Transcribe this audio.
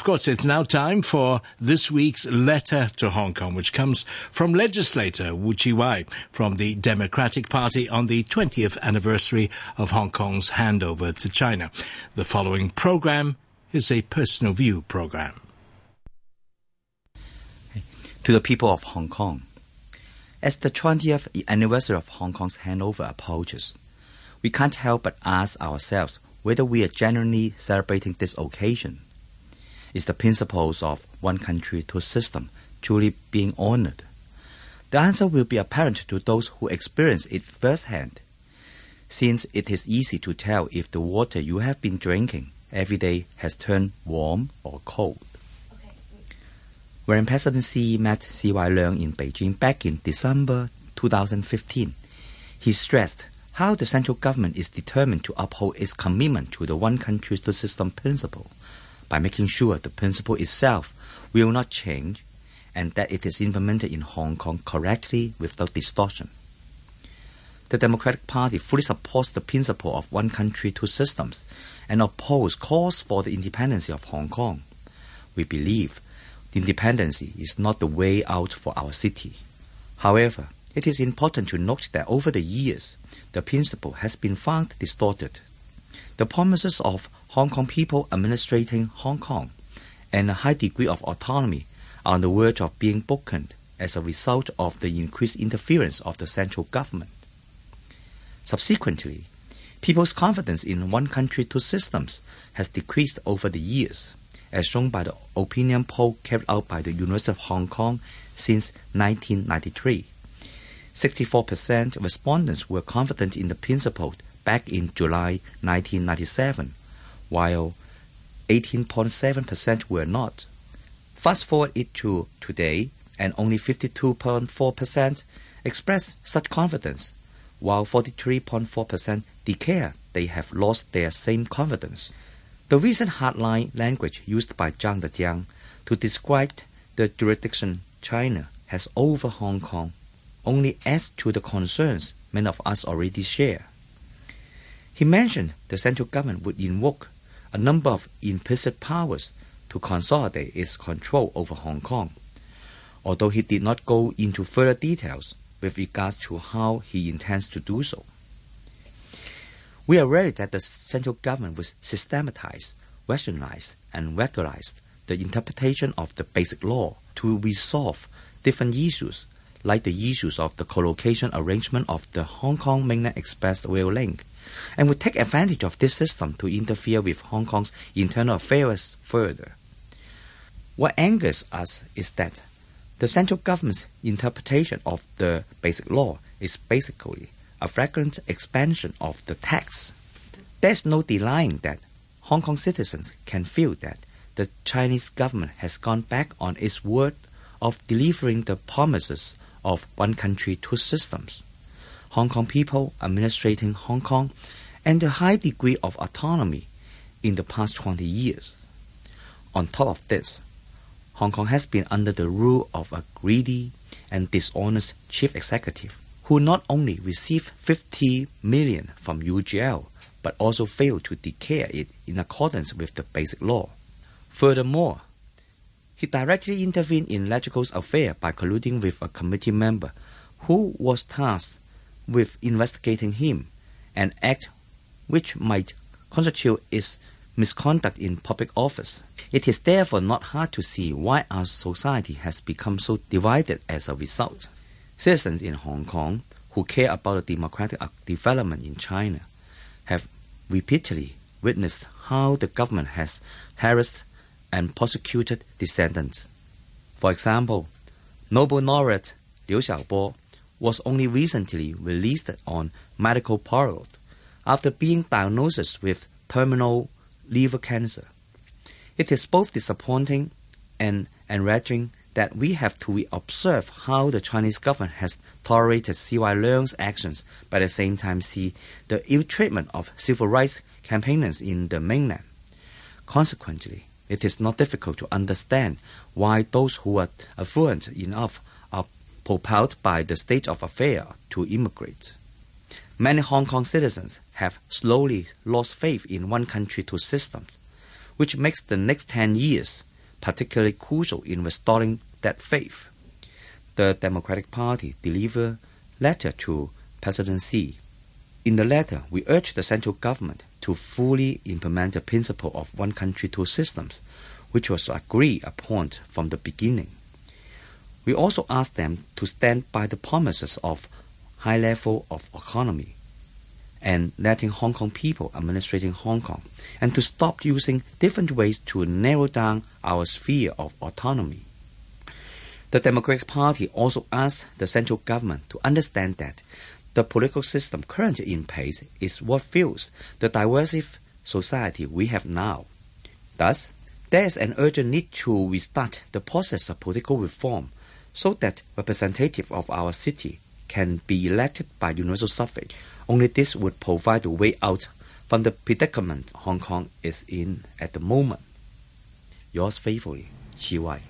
Of course, it's now time for this week's letter to Hong Kong, which comes from legislator Wu Chi-wai from the Democratic Party on the 20th anniversary of Hong Kong's handover to China. The following program is a personal view program. To the people of Hong Kong, as the 20th anniversary of Hong Kong's handover approaches, we can't help but ask ourselves whether we are genuinely celebrating this occasion is the principles of one country, two system truly being honored? The answer will be apparent to those who experience it firsthand, since it is easy to tell if the water you have been drinking every day has turned warm or cold. When President Xi met CY Leung in Beijing back in December 2015, he stressed how the central government is determined to uphold its commitment to the one country, two system principle by making sure the principle itself will not change and that it is implemented in Hong Kong correctly without distortion. The Democratic Party fully supports the principle of one country, two systems and opposes calls for the independence of Hong Kong. We believe independence is not the way out for our city. However, it is important to note that over the years, the principle has been found distorted. The promises of Hong Kong people administrating Hong Kong and a high degree of autonomy are on the verge of being broken as a result of the increased interference of the central government. Subsequently, people's confidence in one country, two systems has decreased over the years, as shown by the opinion poll carried out by the University of Hong Kong since 1993. 64% respondents were confident in the principle back in July 1997, while 18.7% were not. Fast forward it to today, and only 52.4% express such confidence, while 43.4% declare they have lost their same confidence. The recent hardline language used by Zhang Dejiang to describe the jurisdiction China has over Hong Kong only adds to the concerns many of us already share. He mentioned the central government would invoke a number of implicit powers to consolidate its control over Hong Kong, although he did not go into further details with regards to how he intends to do so. We are worried that the central government will systematize, rationalize, and regularize the interpretation of the basic law to resolve different issues, like the issues of the collocation arrangement of the Hong Kong Mainland Express rail link and would take advantage of this system to interfere with Hong Kong's internal affairs further. What angers us is that the central government's interpretation of the basic law is basically a flagrant expansion of the text. There's no denying that Hong Kong citizens can feel that the Chinese government has gone back on its word of delivering the promises of one country, two systems. Hong Kong people administrating Hong Kong, and the high degree of autonomy in the past 20 years. On top of this, Hong Kong has been under the rule of a greedy and dishonest chief executive who not only received 50 million from UGL but also failed to declare it in accordance with the basic law. Furthermore, he directly intervened in LegCo's affair by colluding with a committee member who was tasked with investigating him, an act which might constitute its misconduct in public office. It is therefore not hard to see why our society has become so divided as a result. Citizens in Hong Kong who care about the democratic development in China have repeatedly witnessed how the government has harassed and persecuted descendants. For example, Nobel laureate Liu Xiaobo was only recently released on medical parole after being diagnosed with terminal liver cancer. It is both disappointing and enraging that we have to observe how the Chinese government has tolerated CY Leung's actions, but at the same time see the ill treatment of civil rights campaigners in the mainland. Consequently, it is not difficult to understand why those who are affluent enough are propelled by the state of affairs to immigrate. Many Hong Kong citizens have slowly lost faith in one country, two systems, which makes the next 10 years particularly crucial in restoring that faith. The Democratic Party delivered letter to President Xi. In the letter, we urge the central government to fully implement the principle of one country, two systems, which was agreed upon from the beginning. We also ask them to stand by the promises of high level of economy and letting Hong Kong people administrating Hong Kong, and to stop using different ways to narrow down our sphere of autonomy. The Democratic Party also asked the central government to understand that the political system currently in place is what fuels the diverse society we have now. Thus, there is an urgent need to restart the process of political reform so that representatives of our city can be elected by universal suffrage. Only this would provide a way out from the predicament Hong Kong is in at the moment. Yours faithfully, Chi Wai.